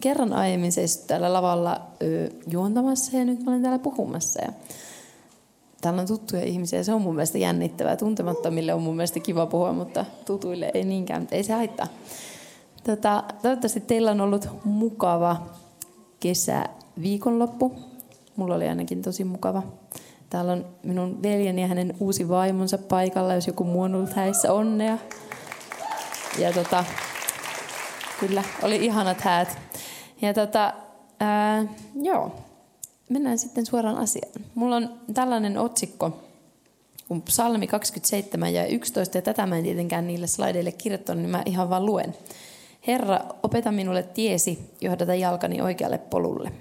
kerran aiemmin seissyt täällä lavalla juontamassa ja nyt mä olen täällä puhumassa. Ja täällä on tuttuja ihmisiä, se on mun mielestä jännittävää. Tuntemattomille on mun mielestä kiva puhua, mutta tutuille ei niinkään, mutta ei se haittaa. Tota, toivottavasti teillä on ollut mukava kesä viikonloppu. Mulla oli ainakin tosi mukava. Täällä on minun veljeni ja hänen uusi vaimonsa paikalla, jos joku muu on ollut häissä onnea. Ja tota, kyllä, oli ihanat häät. Ja tota, ää, joo, mennään sitten suoraan asiaan. Mulla on tällainen otsikko kun Salmi 27 ja 11, ja tätä mä en tietenkään niille slaideille kirjoittanut, niin mä ihan vaan luen. Herra, opeta minulle tiesi, johdata jalkani oikealle polulle.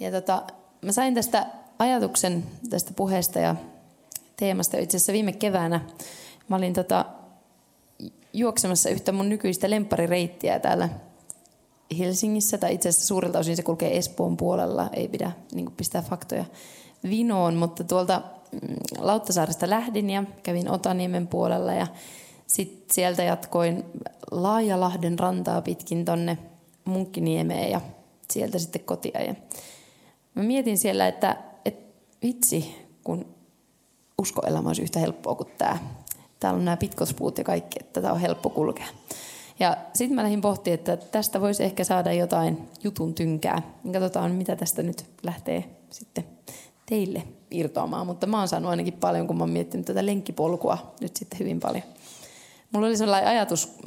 Ja tota, mä sain tästä ajatuksen tästä puheesta ja teemasta itse asiassa viime keväänä. Mä olin tota, juoksemassa yhtä mun nykyistä lempparireittiä täällä Helsingissä, tai itse asiassa suurilta osin se kulkee Espoon puolella, ei pidä niin pistää faktoja vinoon, mutta tuolta mm, Lauttasaaresta lähdin ja kävin Otaniemen puolella ja sitten sieltä jatkoin Laajalahden rantaa pitkin tonne Munkkiniemeen ja sieltä sitten kotia. Ja mä mietin siellä, että, että vitsi, kun uskoelämä olisi yhtä helppoa kuin tämä. Täällä on nämä pitkospuut ja kaikki, että tätä on helppo kulkea. Ja sitten mä lähdin pohtimaan, että tästä voisi ehkä saada jotain jutun tynkää. Ja katsotaan, mitä tästä nyt lähtee sitten teille irtoamaan. Mutta mä oon saanut ainakin paljon, kun mä oon miettinyt tätä lenkkipolkua nyt sitten hyvin paljon. Mulla oli sellainen ajatus,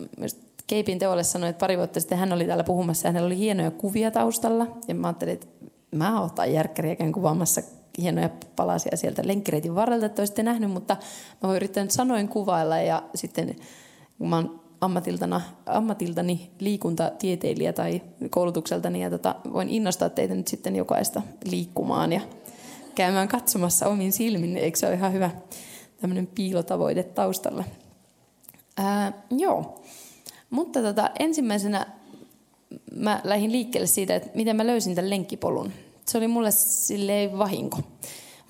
Keipin teolle sanoi, että pari vuotta sitten hän oli täällä puhumassa ja hänellä oli hienoja kuvia taustalla. Ja mä ajattelin, että mä otan järkkäriäkään kuvaamassa hienoja palasia sieltä lenkkireitin varrelta, että olisitte nähnyt, mutta mä voin yrittää nyt sanoin kuvailla ja sitten kun mä oon ammatiltana, ammatiltani liikuntatieteilijä tai koulutukseltani ja tota, voin innostaa teitä nyt sitten jokaista liikkumaan ja käymään katsomassa omin silmin, eikö se ole ihan hyvä tämmöinen piilotavoite taustalla. Ää, joo, mutta tota, ensimmäisenä mä lähdin liikkeelle siitä, että miten mä löysin tämän lenkkipolun. Se oli mulle silleen vahinko.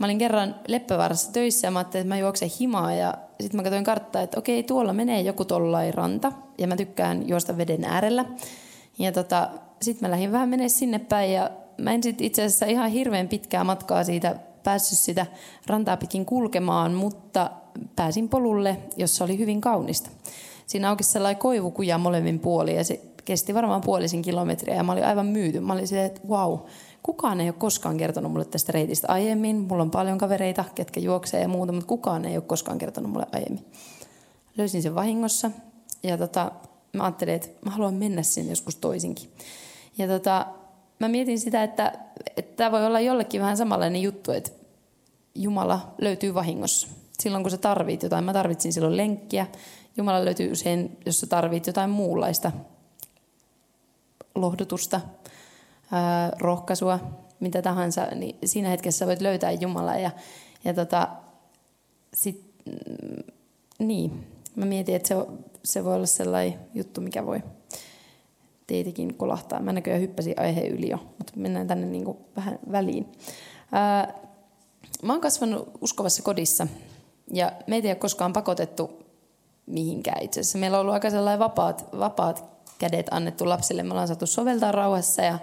Mä olin kerran Leppävaarassa töissä ja mä ajattelin, että mä juoksen himaa ja sitten mä katsoin karttaa, että okei, tuolla menee joku tollain ranta ja mä tykkään juosta veden äärellä. Ja tota, sitten mä lähdin vähän menee sinne päin ja mä en sit itse asiassa ihan hirveän pitkää matkaa siitä päässyt sitä rantaa pitkin kulkemaan, mutta pääsin polulle, jossa oli hyvin kaunista. Siinä auki sellainen koivukuja molemmin puolin ja se kesti varmaan puolisin kilometriä ja mä olin aivan myyty. Mä olin silleen, että wow, kukaan ei ole koskaan kertonut mulle tästä reitistä aiemmin. Mulla on paljon kavereita, ketkä juoksee ja muuta, mutta kukaan ei ole koskaan kertonut mulle aiemmin. Löysin sen vahingossa ja tota, mä ajattelin, että mä haluan mennä sinne joskus toisinkin. Ja tota, mä mietin sitä, että, tämä voi olla jollekin vähän samanlainen juttu, että Jumala löytyy vahingossa. Silloin kun sä tarvit jotain, mä tarvitsin silloin lenkkiä. Jumala löytyy usein, jos sä tarvit jotain muunlaista lohdutusta, ää, rohkaisua, mitä tahansa, niin siinä hetkessä voit löytää Jumalaa. Ja, ja tota, sit, mm, niin, mä mietin, että se, se voi olla sellainen juttu, mikä voi teitäkin kolahtaa. Mä näköjään hyppäsin aiheen yli jo, mutta mennään tänne niin kuin vähän väliin. Ää, mä oon kasvanut uskovassa kodissa ja meitä ei ole koskaan pakotettu mihinkään itse asiassa. Meillä on ollut aika sellainen vapaat, vapaat kädet annettu lapsille. Me ollaan saatu soveltaa rauhassa ja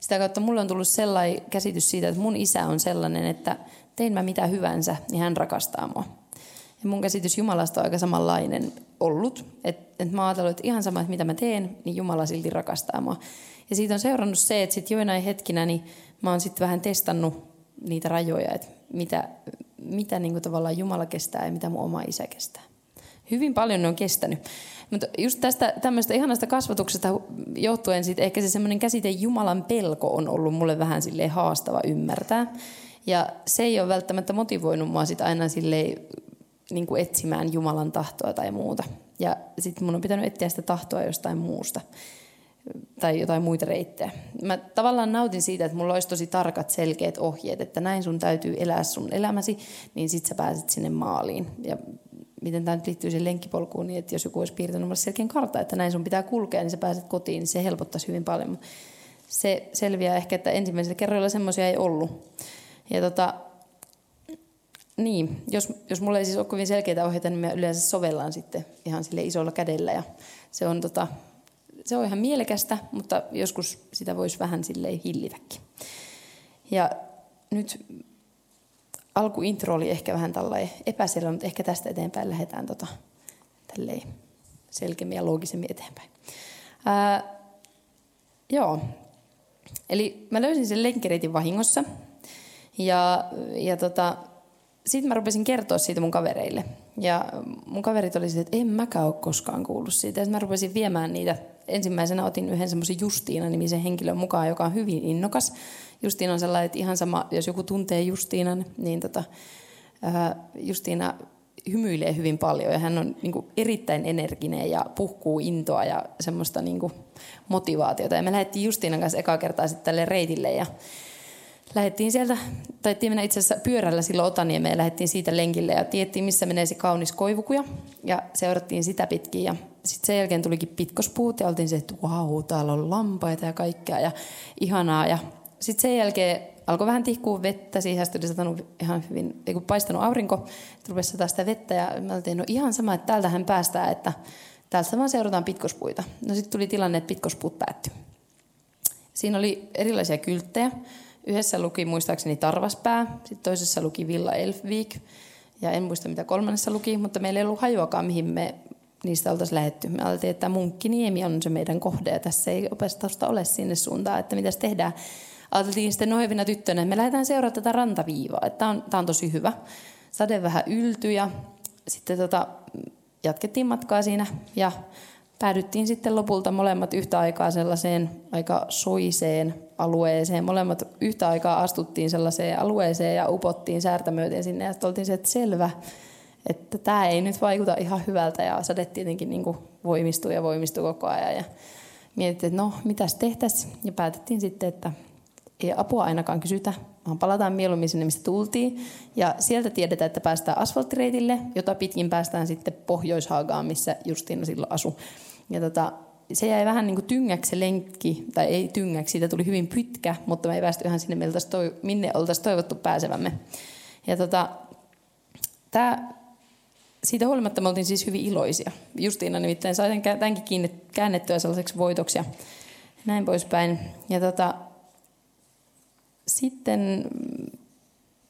sitä kautta mulle on tullut sellainen käsitys siitä, että mun isä on sellainen, että tein mä mitä hyvänsä, niin hän rakastaa mua. Ja mun käsitys Jumalasta on aika samanlainen ollut. Että et mä ajattelin, että ihan sama, että mitä mä teen, niin Jumala silti rakastaa mua. Ja siitä on seurannut se, että sitten joinain hetkinä niin mä oon sitten vähän testannut niitä rajoja, että mitä, mitä niin tavallaan Jumala kestää ja mitä mun oma isä kestää. Hyvin paljon ne on kestänyt. Mutta just tästä tämmöistä ihanasta kasvatuksesta johtuen sit ehkä se semmoinen käsite Jumalan pelko on ollut mulle vähän sille haastava ymmärtää. Ja se ei ole välttämättä motivoinut mua sit aina silleen niin kuin etsimään Jumalan tahtoa tai muuta. Ja sitten mun on pitänyt etsiä sitä tahtoa jostain muusta. tai jotain muita reittejä. Mä tavallaan nautin siitä, että mulla olisi tosi tarkat, selkeät ohjeet, että näin sun täytyy elää sun elämäsi, niin sit sä pääset sinne maaliin. Ja miten tämä nyt liittyy siihen lenkkipolkuun, niin että jos joku olisi piirtänyt mulle selkeän karta, että näin sun pitää kulkea, niin sä pääset kotiin, niin se helpottaisi hyvin paljon. Se selviää ehkä, että ensimmäisellä kerralla semmoisia ei ollut. Ja tota, niin, jos, jos mulla ei siis ole kovin selkeitä ohjeita, niin mä yleensä sovellan sitten ihan sille isolla kädellä. Ja se on, tota, se on ihan mielekästä, mutta joskus sitä voisi vähän silleen hillitäkin. Ja nyt alkuintro oli ehkä vähän tällainen epäselvä, mutta ehkä tästä eteenpäin lähdetään tota, selkeämmin ja loogisemmin eteenpäin. Ää, joo, eli mä löysin sen lenkkireitin vahingossa ja, ja tota, sitten mä rupesin kertoa siitä mun kavereille. Ja mun kaverit oli että en mäkään ole koskaan kuullut siitä. Ja mä rupesin viemään niitä. Ensimmäisenä otin yhden semmoisen Justiina-nimisen henkilön mukaan, joka on hyvin innokas. Justiina on sellainen, että ihan sama, jos joku tuntee Justiinan, niin tota, Justiina hymyilee hyvin paljon ja hän on niin kuin, erittäin energinen ja puhkuu intoa ja semmoista niin kuin, motivaatiota. Ja me lähdettiin Justiinan kanssa ekaa kertaa sitten tälle reitille ja lähdettiin sieltä, taittiin mennä itse asiassa pyörällä silloin Otaniemeen lähdettiin siitä lenkille ja tiettiin, missä menee se kaunis koivukuja ja seurattiin sitä pitkin ja sitten sen jälkeen tulikin pitkospuut ja oltiin se, että vau, täällä on lampaita ja kaikkea ja ihanaa ja sitten sen jälkeen alkoi vähän tihkua vettä, siihen tuli satanut ihan hyvin, ei kun paistanut aurinko, rupesi sataa sitä vettä ja mä oltiin, no ihan sama, että täältähän päästään, että täältä vaan seurataan pitkospuita. No sitten tuli tilanne, että pitkospuut päättyi. Siinä oli erilaisia kylttejä, Yhdessä luki muistaakseni Tarvaspää, sitten toisessa luki Villa Elfvik ja en muista mitä kolmannessa luki, mutta meillä ei ollut hajuakaan mihin me niistä oltaisiin lähetty. Me ajattelin, että Munkkiniemi on se meidän kohde ja tässä ei opetusta ole sinne suuntaan, että mitäs tehdään. Ajateltiin sitten nohevina tyttönä, että me lähdetään seuraamaan tätä rantaviivaa, että tämä on, tämä on tosi hyvä. Sade vähän yltyi ja sitten tota, jatkettiin matkaa siinä ja päädyttiin sitten lopulta molemmat yhtä aikaa sellaiseen aika soiseen alueeseen. Molemmat yhtä aikaa astuttiin sellaiseen alueeseen ja upottiin säärtä myöten sinne ja oltiin se, että selvä, että tämä ei nyt vaikuta ihan hyvältä ja sade tietenkin niin voimistui ja voimistui koko ajan ja mietittiin, että no mitäs tehtäisiin ja päätettiin sitten, että ei apua ainakaan kysytä, vaan palataan mieluummin sinne, mistä tultiin. Ja sieltä tiedetään, että päästään asfalttireitille, jota pitkin päästään sitten Pohjoishaagaan, missä Justiina silloin asui. Ja tota, se jäi vähän niin kuin tyngäksi se lenkki, tai ei tyngäksi, siitä tuli hyvin pitkä, mutta me ei päästy ihan sinne, minne oltaisiin toivottu pääsevämme. Ja tota, tää, siitä huolimatta me oltiin siis hyvin iloisia. Justiina nimittäin sai tämänkin käännettyä sellaiseksi voitoksi ja näin poispäin. Ja tota, sitten,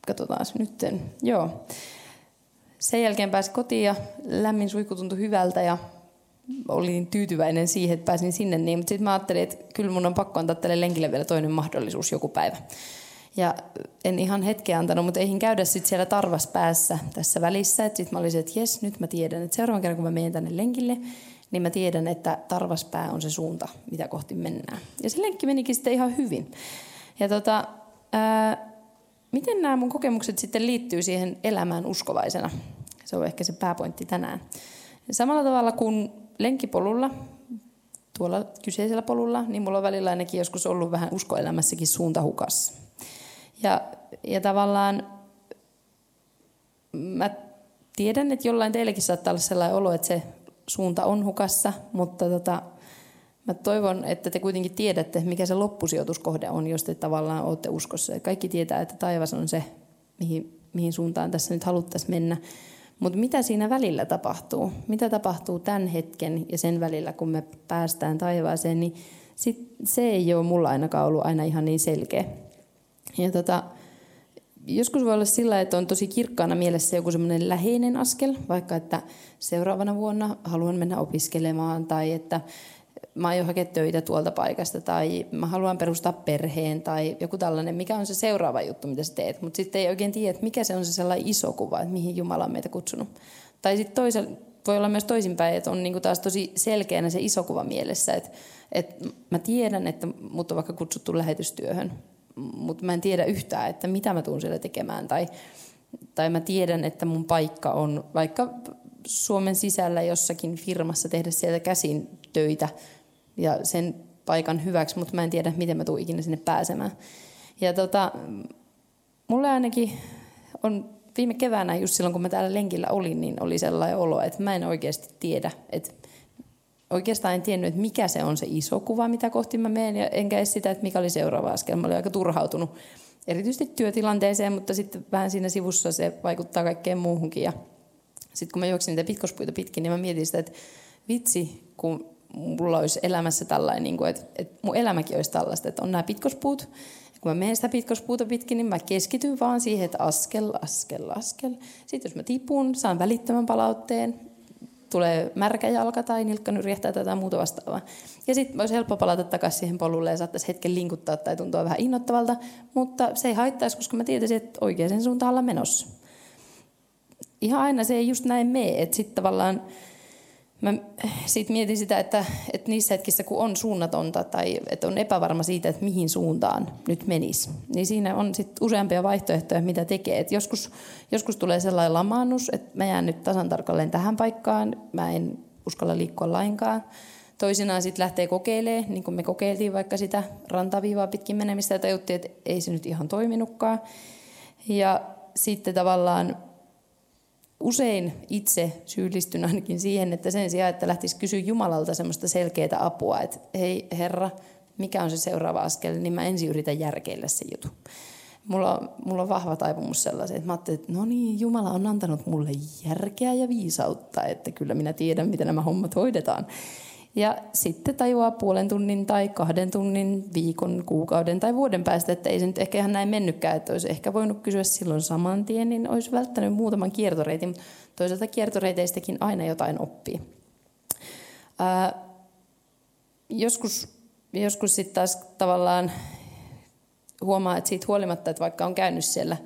katsotaan nyt, joo. Sen jälkeen pääsi kotiin ja lämmin suihku tuntui hyvältä ja olin tyytyväinen siihen, että pääsin sinne. Niin, mutta sitten mä ajattelin, että kyllä mun on pakko antaa tälle lenkille vielä toinen mahdollisuus joku päivä. Ja en ihan hetkeä antanut, mutta eihin käydä sitten siellä tarvas päässä tässä välissä. Sitten mä olisin, että jes, nyt mä tiedän, että seuraavan kerran kun mä menen tänne lenkille, niin mä tiedän, että tarvaspää on se suunta, mitä kohti mennään. Ja se lenkki menikin sitten ihan hyvin. Ja tota, ää, miten nämä mun kokemukset sitten liittyy siihen elämään uskovaisena? Se on ehkä se pääpointti tänään. Samalla tavalla kuin lenkkipolulla, tuolla kyseisellä polulla, niin mulla on välillä ainakin joskus ollut vähän uskoelämässäkin suunta hukassa. Ja, ja tavallaan mä tiedän, että jollain teillekin saattaa olla sellainen olo, että se suunta on hukassa, mutta tota, mä toivon, että te kuitenkin tiedätte, mikä se loppusijoituskohde on, jos te tavallaan olette uskossa. Kaikki tietää, että taivas on se, mihin, mihin suuntaan tässä nyt haluttaisiin mennä. Mutta mitä siinä välillä tapahtuu? Mitä tapahtuu tämän hetken ja sen välillä, kun me päästään taivaaseen, niin sit se ei ole mulla ainakaan ollut aina ihan niin selkeä. Ja tota, joskus voi olla sillä, että on tosi kirkkaana mielessä joku semmoinen läheinen askel, vaikka että seuraavana vuonna haluan mennä opiskelemaan tai että mä aion hakea töitä tuolta paikasta tai mä haluan perustaa perheen tai joku tällainen, mikä on se seuraava juttu, mitä sä teet. Mutta sitten ei oikein tiedä, että mikä se on se sellainen iso kuva, että mihin Jumala on meitä kutsunut. Tai sitten toisella, voi olla myös toisinpäin, että on niinku taas tosi selkeänä se iso kuva mielessä, että, että mä tiedän, että mut on vaikka kutsuttu lähetystyöhön, mutta mä en tiedä yhtään, että mitä mä tuun siellä tekemään tai, tai mä tiedän, että mun paikka on vaikka Suomen sisällä jossakin firmassa tehdä sieltä käsin töitä ja sen paikan hyväksi, mutta mä en tiedä, miten mä tuun ikinä sinne pääsemään. Ja tota, mulle ainakin on viime keväänä, just silloin kun mä täällä lenkillä olin, niin oli sellainen olo, että mä en oikeasti tiedä, että oikeastaan en tiennyt, että mikä se on se iso kuva, mitä kohti mä menen, ja enkä edes sitä, että mikä oli seuraava askel. Mä olin aika turhautunut erityisesti työtilanteeseen, mutta sitten vähän siinä sivussa se vaikuttaa kaikkeen muuhunkin. Ja sitten kun mä juoksin niitä pitkospuita pitkin, niin mä mietin sitä, että vitsi, kun mulla olisi elämässä tällainen, niin kuin, että, että mun elämäkin olisi tällaista, että on nämä pitkospuut, kun mä menen sitä pitkospuuta pitkin, niin mä keskityn vaan siihen, että askel, askel, askel. Sitten jos mä tipun, saan välittömän palautteen, tulee märkä jalka tai nilkka nyrjähtää tai muuta vastaavaa. Ja sitten olisi helppo palata takaisin siihen polulle ja saattaisi hetken linkuttaa tai tuntua vähän innoittavalta, mutta se ei haittaisi, koska mä tietäisin, että oikeaan suuntaan ollaan menossa. Ihan aina se ei just näin mene, että sitten tavallaan mä sit mietin sitä, että, että niissä hetkissä, kun on suunnatonta tai että on epävarma siitä, että mihin suuntaan nyt menisi, niin siinä on sit useampia vaihtoehtoja, mitä tekee. Et joskus, joskus tulee sellainen lamaannus, että mä jään nyt tasan tarkalleen tähän paikkaan, mä en uskalla liikkua lainkaan. Toisinaan sitten lähtee kokeilemaan, niin kuin me kokeiltiin vaikka sitä rantaviivaa pitkin menemistä ja tajuttiin, että ei se nyt ihan toiminutkaan. Ja sitten tavallaan usein itse syyllistyn ainakin siihen, että sen sijaan, että lähtisi kysyä Jumalalta semmoista selkeää apua, että hei Herra, mikä on se seuraava askel, niin mä ensin yritän järkeillä se juttu. Mulla mulla on vahva taipumus sellaisen, että mä ajattelin, että no niin, Jumala on antanut mulle järkeä ja viisautta, että kyllä minä tiedän, miten nämä hommat hoidetaan. Ja sitten tajuaa puolen tunnin tai kahden tunnin, viikon, kuukauden tai vuoden päästä, että ei se nyt ehkä ihan näin mennytkään, että olisi ehkä voinut kysyä silloin saman tien, niin olisi välttänyt muutaman kiertoreitin, mutta toisaalta kiertoreiteistäkin aina jotain oppii. Ää, joskus joskus sitten taas tavallaan huomaa, että siitä huolimatta, että vaikka on käynyt siellä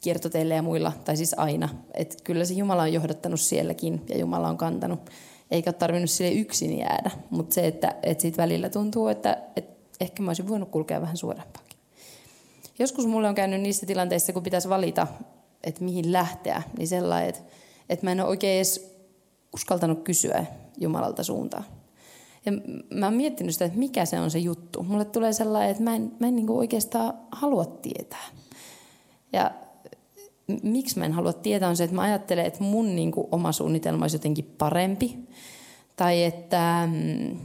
kiertoteille ja muilla, tai siis aina, että kyllä se Jumala on johdattanut sielläkin ja Jumala on kantanut eikä ole tarvinnut sille yksin jäädä. Mutta se, että, että siitä välillä tuntuu, että, että ehkä mä olisin voinut kulkea vähän suorempaankin. Joskus mulle on käynyt niissä tilanteissa, kun pitäisi valita, että mihin lähteä, niin sellainen, että, että mä en ole oikein edes uskaltanut kysyä Jumalalta suuntaan. Ja mä oon miettinyt sitä, että mikä se on se juttu. Mulle tulee sellainen, että mä en, mä en niin oikeastaan halua tietää. Ja miksi mä en halua tietää, on se, että mä ajattelen, että mun niin kuin, oma suunnitelma olisi jotenkin parempi. Tai että mm,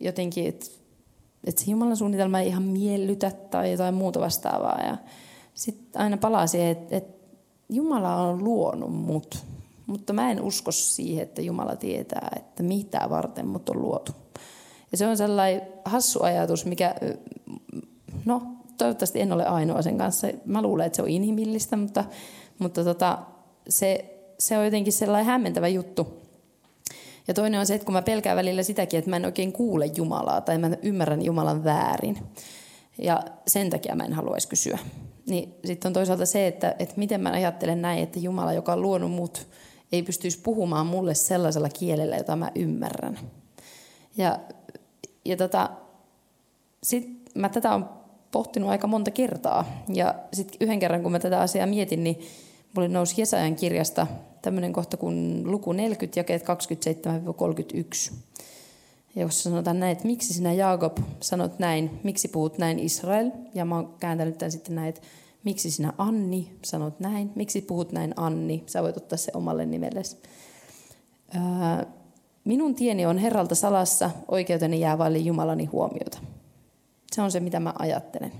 jotenkin, että, että se Jumalan suunnitelma ei ihan miellytä tai jotain muuta vastaavaa. Ja sitten aina palaa siihen, että, että Jumala on luonut mut, mutta mä en usko siihen, että Jumala tietää, että mitä varten mut on luotu. Ja se on sellainen hassu ajatus, mikä, no toivottavasti en ole ainoa sen kanssa. Mä luulen, että se on inhimillistä, mutta, mutta tota, se, se on jotenkin sellainen hämmentävä juttu. Ja toinen on se, että kun mä pelkään välillä sitäkin, että mä en oikein kuule Jumalaa tai mä ymmärrän Jumalan väärin. Ja sen takia mä en haluaisi kysyä. Niin sitten on toisaalta se, että, että miten mä ajattelen näin, että Jumala, joka on luonut mut, ei pystyisi puhumaan mulle sellaisella kielellä, jota mä ymmärrän. Ja, ja tota, sit mä tätä on pohtinut aika monta kertaa. Ja sitten yhden kerran, kun mä tätä asiaa mietin, niin mulle nousi Jesajan kirjasta tämmöinen kohta kuin luku 40, jakeet 27-31. Jossa sanotaan näin, että miksi sinä Jaakob sanot näin, miksi puhut näin Israel? Ja mä oon kääntänyt tämän sitten näin, että miksi sinä Anni sanot näin, miksi puhut näin Anni? Sä voit ottaa se omalle nimellesi. minun tieni on Herralta salassa, oikeuteni jää vaille Jumalani huomiota. Se on se, mitä mä ajattelen.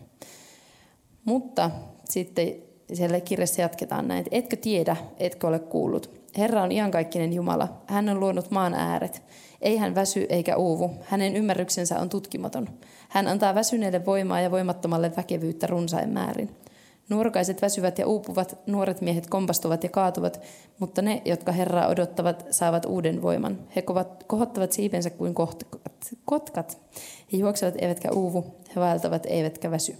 Mutta sitten siellä kirjassa jatketaan näin, että etkö tiedä, etkö ole kuullut. Herra on iankaikkinen Jumala. Hän on luonut maan ääret. Ei hän väsy eikä uuvu. Hänen ymmärryksensä on tutkimaton. Hän antaa väsyneelle voimaa ja voimattomalle väkevyyttä runsain määrin. Nuorokaiset väsyvät ja uupuvat, nuoret miehet kompastuvat ja kaatuvat, mutta ne, jotka Herraa odottavat, saavat uuden voiman. He kovat, kohottavat siipensä kuin kotkat. kotkat. He juoksevat eivätkä uuvu, he vaeltavat eivätkä väsy.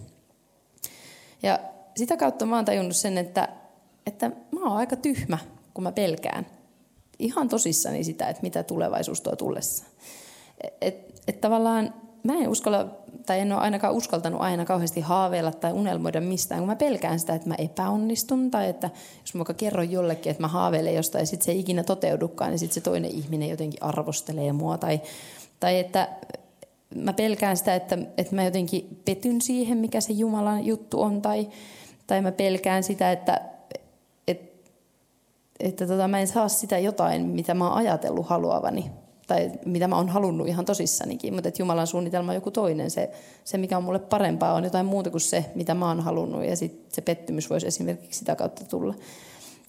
Ja sitä kautta mä oon tajunnut sen, että, että mä oon aika tyhmä, kun mä pelkään. Ihan tosissani sitä, että mitä tulevaisuus tuo tullessa. Että et, et tavallaan mä en uskalla, tai en ole ainakaan uskaltanut aina kauheasti haaveilla tai unelmoida mistään, kun mä pelkään sitä, että mä epäonnistun, tai että jos mä kerron jollekin, että mä haaveilen jostain, ja sitten se ei ikinä toteudukaan, niin sitten se toinen ihminen jotenkin arvostelee mua, tai, tai että mä pelkään sitä, että, että mä jotenkin petyn siihen, mikä se Jumalan juttu on, tai, tai mä pelkään sitä, että, että, että tota, mä en saa sitä jotain, mitä mä oon ajatellut haluavani, tai mitä mä oon halunnut ihan tosissanikin, mutta että Jumalan suunnitelma on joku toinen. Se, se, mikä on mulle parempaa, on jotain muuta kuin se, mitä mä oon halunnut, ja sit se pettymys voisi esimerkiksi sitä kautta tulla.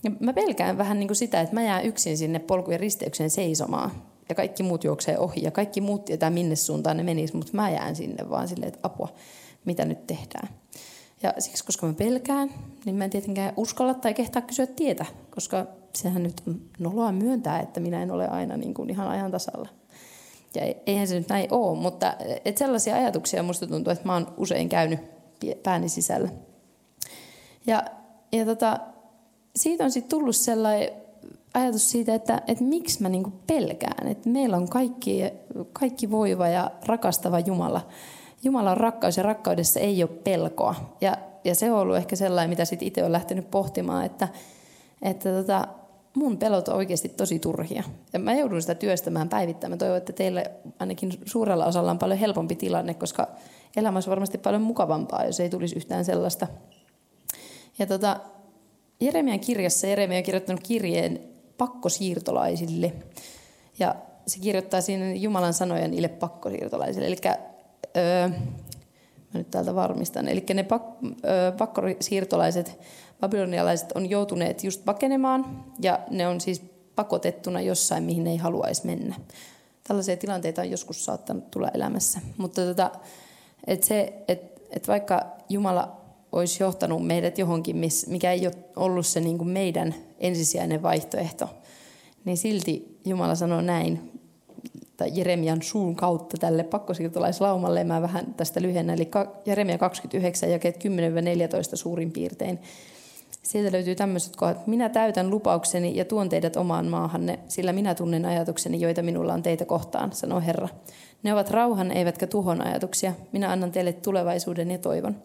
Ja mä pelkään vähän niin kuin sitä, että mä jään yksin sinne polkujen risteykseen seisomaan ja kaikki muut juoksee ohi ja kaikki muut tietää minne suuntaan ne menis, mutta mä jään sinne vaan silleen, että apua, mitä nyt tehdään. Ja siksi, koska mä pelkään, niin mä en tietenkään uskalla tai kehtaa kysyä tietä, koska sehän nyt on noloa myöntää, että minä en ole aina niin kuin ihan ajan tasalla. Ja eihän se nyt näin ole, mutta et sellaisia ajatuksia musta tuntuu, että mä oon usein käynyt pääni sisällä. Ja, ja tota, siitä on sitten tullut sellainen ajatus siitä, että, että miksi mä niinku pelkään. Että meillä on kaikki, kaikki voiva ja rakastava Jumala. Jumala on rakkaus ja rakkaudessa ei ole pelkoa. Ja, ja se on ollut ehkä sellainen, mitä sitten itse on lähtenyt pohtimaan, että, että tota, mun pelot on oikeasti tosi turhia. Ja mä joudun sitä työstämään päivittäin. Mä toivon, että teille ainakin suurella osalla on paljon helpompi tilanne, koska elämä olisi varmasti paljon mukavampaa, jos ei tulisi yhtään sellaista. Ja tota, Jeremian kirjassa Jeremia on kirjoittanut kirjeen pakkosiirtolaisille. Ja se kirjoittaa siinä Jumalan sanoja niille pakkosiirtolaisille. Eli öö, mä nyt täältä varmistan. Eli ne pak, öö, pakkosiirtolaiset, babylonialaiset on joutuneet just pakenemaan ja ne on siis pakotettuna jossain, mihin ne ei haluaisi mennä. Tällaisia tilanteita on joskus saattanut tulla elämässä. Mutta tota, et se, että et vaikka Jumala olisi johtanut meidät johonkin, mikä ei ole ollut se niin kuin meidän ensisijainen vaihtoehto, niin silti Jumala sanoo näin, tai Jeremian suun kautta tälle pakkosiirtolaislaumalle, mä vähän tästä lyhennän, eli Jeremia 29 jakeet 10-14 suurin piirtein. Sieltä löytyy tämmöiset kohdat. Minä täytän lupaukseni ja tuon teidät omaan maahanne, sillä minä tunnen ajatukseni, joita minulla on teitä kohtaan, sanoo Herra. Ne ovat rauhan eivätkä tuhon ajatuksia. Minä annan teille tulevaisuuden ja toivon.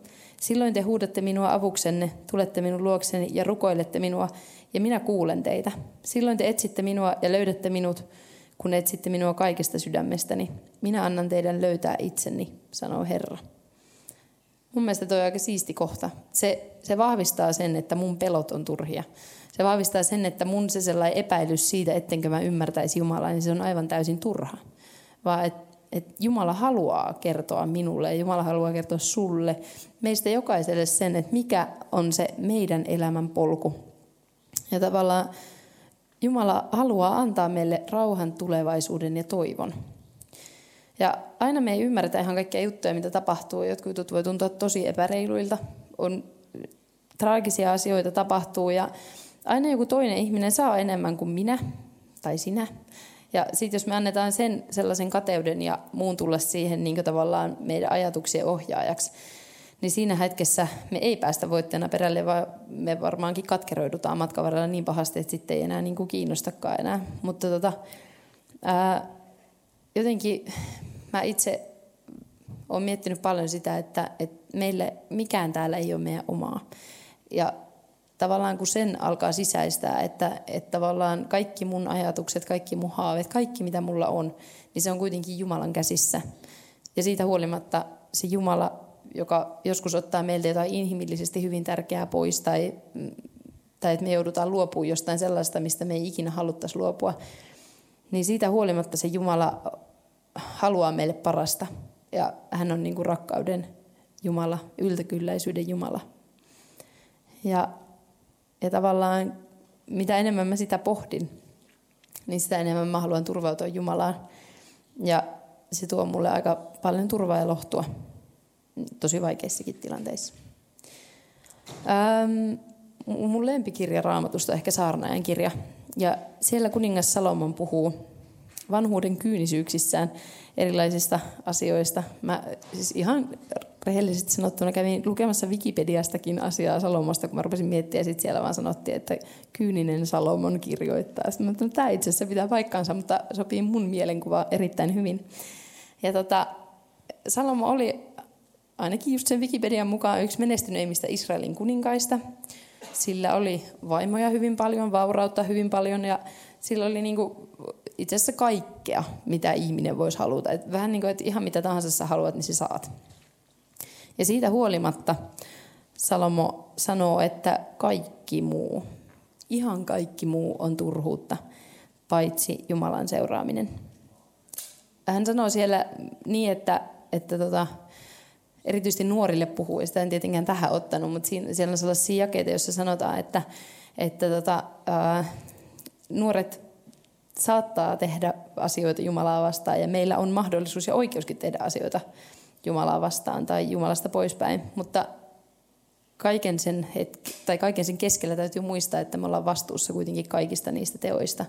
Silloin te huudatte minua avuksenne, tulette minun luokseni ja rukoilette minua, ja minä kuulen teitä. Silloin te etsitte minua ja löydätte minut, kun etsitte minua kaikesta sydämestäni. Minä annan teidän löytää itseni, sanoo Herra. Mun mielestä toi on aika siisti kohta. Se, se vahvistaa sen, että mun pelot on turhia. Se vahvistaa sen, että mun se sellainen epäilys siitä, ettenkö mä ymmärtäisi Jumalaa, niin se on aivan täysin turha. Vaan että että Jumala haluaa kertoa minulle ja Jumala haluaa kertoa sulle, meistä jokaiselle sen, että mikä on se meidän elämän polku. Ja tavallaan Jumala haluaa antaa meille rauhan, tulevaisuuden ja toivon. Ja aina me ei ymmärretä ihan kaikkia juttuja, mitä tapahtuu. Jotkut jutut voi tuntua tosi epäreiluilta. On traagisia asioita tapahtuu ja aina joku toinen ihminen saa enemmän kuin minä tai sinä. Ja sitten jos me annetaan sen sellaisen kateuden ja muun tulla siihen niin tavallaan meidän ajatuksien ohjaajaksi, niin siinä hetkessä me ei päästä voittajana perälle, vaan me varmaankin katkeroidutaan matkan varrella niin pahasti, että sitten ei enää niin kuin kiinnostakaan enää. Mutta tota, ää, jotenkin mä itse olen miettinyt paljon sitä, että, että meille mikään täällä ei ole meidän omaa. Ja tavallaan kun sen alkaa sisäistää, että, että tavallaan kaikki mun ajatukset, kaikki mun haaveet, kaikki mitä mulla on, niin se on kuitenkin Jumalan käsissä. Ja siitä huolimatta se Jumala, joka joskus ottaa meiltä jotain inhimillisesti hyvin tärkeää pois tai, tai että me joudutaan luopumaan jostain sellaista, mistä me ei ikinä haluttaisi luopua, niin siitä huolimatta se Jumala haluaa meille parasta. Ja hän on niin kuin rakkauden Jumala, yltäkylläisyyden Jumala. Ja ja tavallaan mitä enemmän mä sitä pohdin, niin sitä enemmän mä haluan turvautua Jumalaan. Ja se tuo mulle aika paljon turvaa ja lohtua tosi vaikeissakin tilanteissa. Ähm, mun lempikirja raamatusta ehkä Saarnaajan kirja. Ja siellä kuningas Salomon puhuu vanhuuden kyynisyyksissään erilaisista asioista. Mä siis ihan rehellisesti sanottuna kävin lukemassa Wikipediastakin asiaa Salomosta, kun mä rupesin miettimään, ja sitten siellä vaan sanottiin, että kyyninen Salomon kirjoittaa. Sitten mä että no, tämä itse asiassa pitää paikkaansa, mutta sopii mun mielenkuva erittäin hyvin. Ja tota, Salomo oli ainakin just sen Wikipedian mukaan yksi menestyneimmistä Israelin kuninkaista. Sillä oli vaimoja hyvin paljon, vaurautta hyvin paljon ja sillä oli niinku itse asiassa kaikkea, mitä ihminen voisi haluta. Et vähän niin kuin, että ihan mitä tahansa sä haluat, niin sä saat. Ja siitä huolimatta Salomo sanoo, että kaikki muu, ihan kaikki muu on turhuutta, paitsi Jumalan seuraaminen. Hän sanoo siellä niin, että, että tota, erityisesti nuorille puhuu, sitä en tietenkään tähän ottanut, mutta siinä, siellä on sellaisia jakeita, joissa sanotaan, että, että tota, ää, nuoret saattaa tehdä asioita Jumalaa vastaan, ja meillä on mahdollisuus ja oikeuskin tehdä asioita Jumalaa vastaan tai Jumalasta poispäin, mutta kaiken sen, hetki, tai kaiken sen keskellä täytyy muistaa, että me ollaan vastuussa kuitenkin kaikista niistä teoista,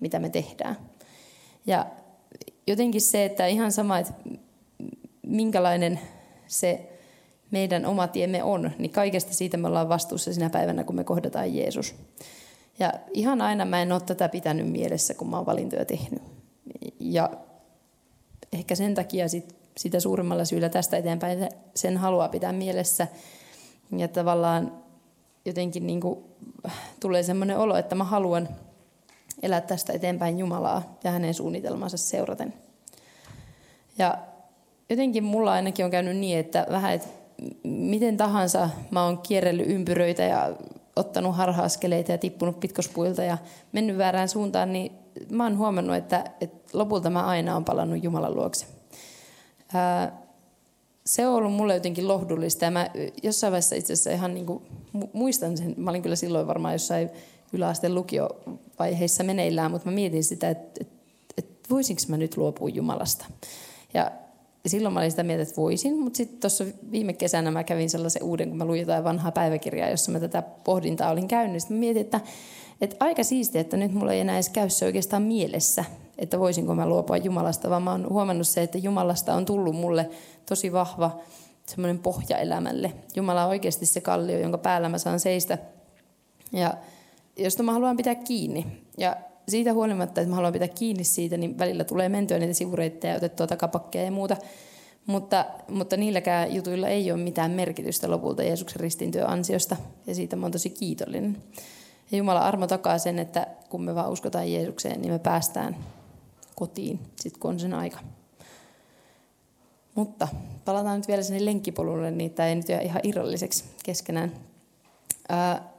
mitä me tehdään. Ja jotenkin se, että ihan sama, että minkälainen se meidän oma tiemme on, niin kaikesta siitä me ollaan vastuussa sinä päivänä, kun me kohdataan Jeesus. Ja ihan aina mä en ole tätä pitänyt mielessä, kun mä oon valintoja tehnyt. Ja ehkä sen takia sit, sitä suurimmalla syyllä tästä eteenpäin sen haluaa pitää mielessä. Ja tavallaan jotenkin niin kuin tulee semmoinen olo, että mä haluan elää tästä eteenpäin Jumalaa ja hänen suunnitelmansa seuraten. Ja jotenkin mulla ainakin on käynyt niin, että vähän, että miten tahansa mä oon kierrellyt ympyröitä ja ottanut harha-askeleita ja tippunut pitkospuilta ja mennyt väärään suuntaan, niin mä oon huomannut, että, että lopulta mä aina on palannut Jumalan luokse. Ää, se on ollut mulle jotenkin lohdullista ja mä jossain vaiheessa itse asiassa ihan niin kuin muistan sen, mä olin kyllä silloin varmaan jossain yläasteen lukiovaiheissa meneillään, mutta mä mietin sitä, että, että, että voisinko mä nyt luopua Jumalasta. Ja silloin mä olin sitä mieltä, että voisin, mutta sitten tuossa viime kesänä mä kävin sellaisen uuden, kun mä luin jotain vanhaa päiväkirjaa, jossa mä tätä pohdintaa olin käynyt. Sitten mä mietin, että, että aika siistiä, että nyt mulla ei enää edes käy se oikeastaan mielessä, että voisinko mä luopua Jumalasta, vaan mä oon huomannut se, että Jumalasta on tullut mulle tosi vahva semmoinen pohja elämälle. Jumala on oikeasti se kallio, jonka päällä mä saan seistä ja josta mä haluan pitää kiinni. Ja siitä huolimatta, että mä haluan pitää kiinni siitä, niin välillä tulee mentyä niitä sivureittejä ja otettua takapakkeja ja muuta. Mutta, mutta niilläkään jutuilla ei ole mitään merkitystä lopulta Jeesuksen ristintyön ansiosta, ja siitä mä oon tosi kiitollinen. Ja Jumala armo takaa sen, että kun me vaan uskotaan Jeesukseen, niin me päästään kotiin, sit kun on sen aika. Mutta palataan nyt vielä sinne lenkkipolulle, niin tämä ei nyt jää ihan irralliseksi keskenään. Ää,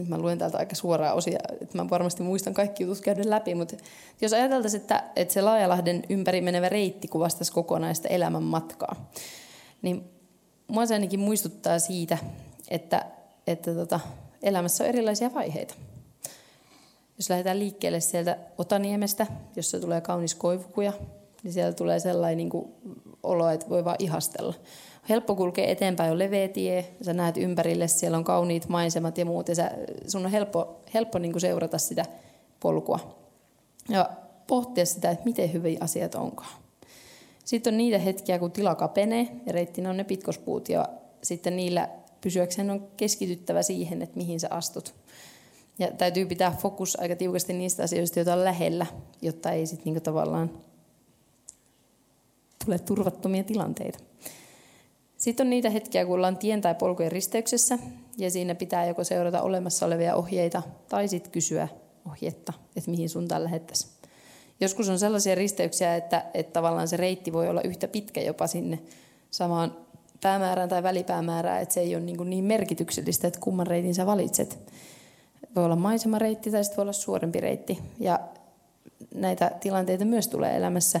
nyt mä luen täältä aika suoraa osia, että mä varmasti muistan kaikki jutut käydä läpi, mutta jos ajateltaisiin, että, että se Laajalahden ympäri menevä reitti kuvastaisi kokonaista elämän matkaa, niin mua se ainakin muistuttaa siitä, että, että tota, elämässä on erilaisia vaiheita. Jos lähdetään liikkeelle sieltä Otaniemestä, jossa tulee kaunis koivukuja, niin siellä tulee sellainen niin kuin, olo, että voi vaan ihastella helppo kulkea eteenpäin, on leveä tie, sä näet ympärille, siellä on kauniit maisemat ja muut, ja sä, sun on helppo, helppo niin kuin seurata sitä polkua. Ja pohtia sitä, että miten hyviä asiat onkaan. Sitten on niitä hetkiä, kun tila kapenee, ja reittinä on ne pitkospuut, ja sitten niillä pysyäkseen on keskityttävä siihen, että mihin sä astut. Ja täytyy pitää fokus aika tiukasti niistä asioista, joita on lähellä, jotta ei sitten niinku tavallaan tule turvattomia tilanteita. Sitten on niitä hetkiä, kun ollaan tien tai polkujen risteyksessä ja siinä pitää joko seurata olemassa olevia ohjeita tai sitten kysyä ohjetta, että mihin suuntaan lähettäisiin. Joskus on sellaisia risteyksiä, että, että tavallaan se reitti voi olla yhtä pitkä jopa sinne samaan päämäärään tai välipäämäärään, että se ei ole niin, niin merkityksellistä, että kumman reitin sä valitset. Voi olla maisemareitti tai sitten voi olla suorempi reitti. Ja näitä tilanteita myös tulee elämässä.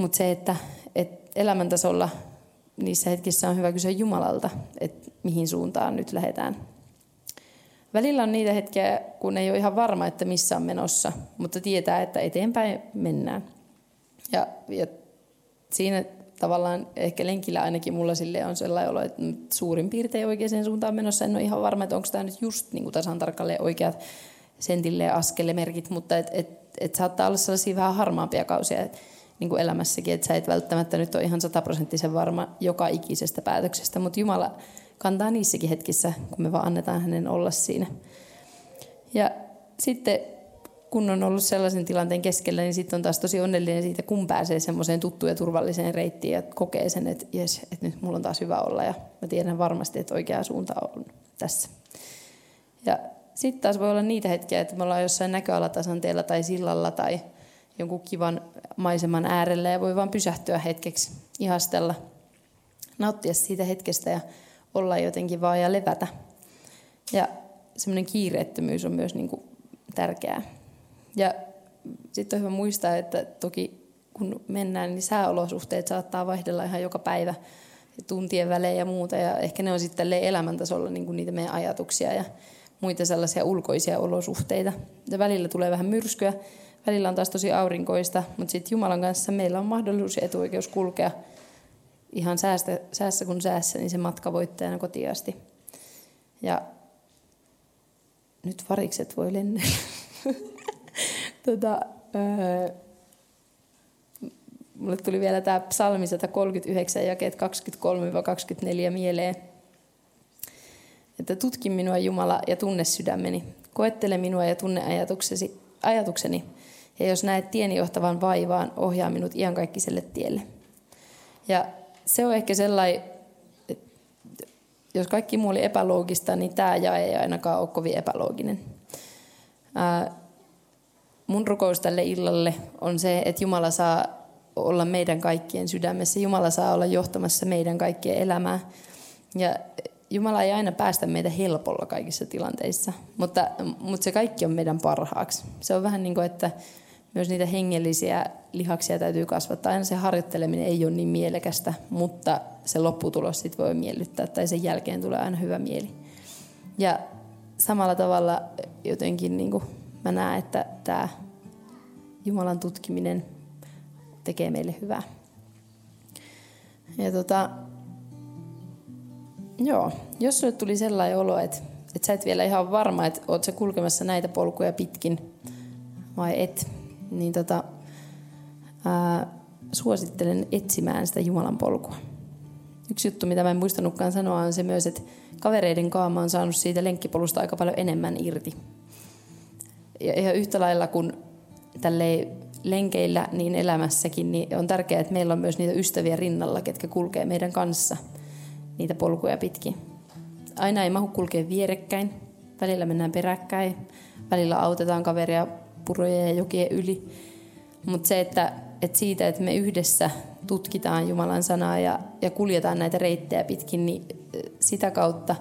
Mutta se, että, että elämäntasolla niissä hetkissä on hyvä kysyä Jumalalta, että mihin suuntaan nyt lähdetään. Välillä on niitä hetkiä, kun ei ole ihan varma, että missä on menossa, mutta tietää, että eteenpäin mennään. Ja, ja siinä tavallaan ehkä lenkillä ainakin mulla sille on sellainen olo, että suurin piirtein oikeaan suuntaan menossa. En ole ihan varma, että onko tämä nyt just niin kuin tasan tarkalleen oikeat sentille ja askelemerkit, mutta et, et, et saattaa olla sellaisia vähän harmaampia kausia. Et, niin kuin elämässäkin, että sä et välttämättä nyt ole ihan sataprosenttisen varma joka ikisestä päätöksestä, mutta Jumala kantaa niissäkin hetkissä, kun me vaan annetaan hänen olla siinä. Ja sitten kun on ollut sellaisen tilanteen keskellä, niin sitten on taas tosi onnellinen siitä, kun pääsee semmoiseen tuttuun ja turvalliseen reittiin ja kokee sen, että jes, että nyt mulla on taas hyvä olla ja mä tiedän varmasti, että oikea suunta on tässä. Ja sitten taas voi olla niitä hetkiä, että me ollaan jossain näköalatasanteella tai sillalla tai jonkun kivan maiseman äärellä ja voi vaan pysähtyä hetkeksi, ihastella, nauttia siitä hetkestä ja olla jotenkin vaan ja levätä. Ja semmoinen kiireettömyys on myös niin kuin tärkeää. Ja sitten on hyvä muistaa, että toki kun mennään, niin sääolosuhteet saattaa vaihdella ihan joka päivä tuntien välein ja muuta. Ja ehkä ne on sitten elämäntasolla niin kuin niitä meidän ajatuksia ja muita sellaisia ulkoisia olosuhteita. Ja välillä tulee vähän myrskyä, välillä on taas tosi aurinkoista, mutta sitten Jumalan kanssa meillä on mahdollisuus ja etuoikeus kulkea ihan säästä, säässä kuin säässä, niin se matka voittajana kotiasti. Ja nyt varikset voi lennellä. tota, öö, mulle tuli vielä tämä psalmi 139 jakeet 23-24 mieleen. Että tutki minua Jumala ja tunne sydämeni. Koettele minua ja tunne ajatuksesi, ajatukseni. Ja jos näet tieni johtavan vaivaan, ohjaa minut iankaikkiselle tielle. Ja se on ehkä sellainen, jos kaikki muu oli epäloogista, niin tämä jae ei ainakaan ole kovin epälooginen. Ää, mun rukous tälle illalle on se, että Jumala saa olla meidän kaikkien sydämessä. Jumala saa olla johtamassa meidän kaikkien elämää. Ja Jumala ei aina päästä meitä helpolla kaikissa tilanteissa, mutta, mutta se kaikki on meidän parhaaksi. Se on vähän niin kuin, että myös niitä hengellisiä lihaksia täytyy kasvattaa. Aina se harjoitteleminen ei ole niin mielekästä, mutta se lopputulos sit voi miellyttää tai sen jälkeen tulee aina hyvä mieli. Ja samalla tavalla jotenkin niin kuin mä näen, että tämä Jumalan tutkiminen tekee meille hyvää. Ja tota, joo, jos sulle tuli sellainen olo, että, että sä et vielä ihan varma, että oot sä kulkemassa näitä polkuja pitkin vai et, niin tota, ää, suosittelen etsimään sitä Jumalan polkua. Yksi juttu, mitä mä en muistanutkaan sanoa, on se myös, että kavereiden kaama on saanut siitä lenkkipolusta aika paljon enemmän irti. Ja ihan yhtä lailla kuin tälle lenkeillä niin elämässäkin, niin on tärkeää, että meillä on myös niitä ystäviä rinnalla, ketkä kulkee meidän kanssa niitä polkuja pitkin. Aina ei mahu kulkea vierekkäin, välillä mennään peräkkäin, välillä autetaan kaveria purojen ja jokien yli. Mutta se, että, että siitä, että me yhdessä tutkitaan Jumalan sanaa ja, ja kuljetaan näitä reittejä pitkin, niin sitä kautta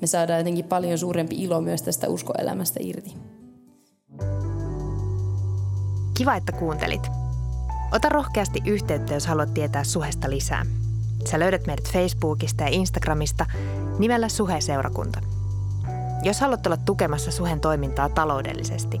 me saadaan jotenkin paljon suurempi ilo myös tästä uskoelämästä irti. Kiva, että kuuntelit. Ota rohkeasti yhteyttä, jos haluat tietää Suhesta lisää. Sä löydät meidät Facebookista ja Instagramista nimellä Suhe-seurakunta. Jos haluat olla tukemassa Suhen toimintaa taloudellisesti,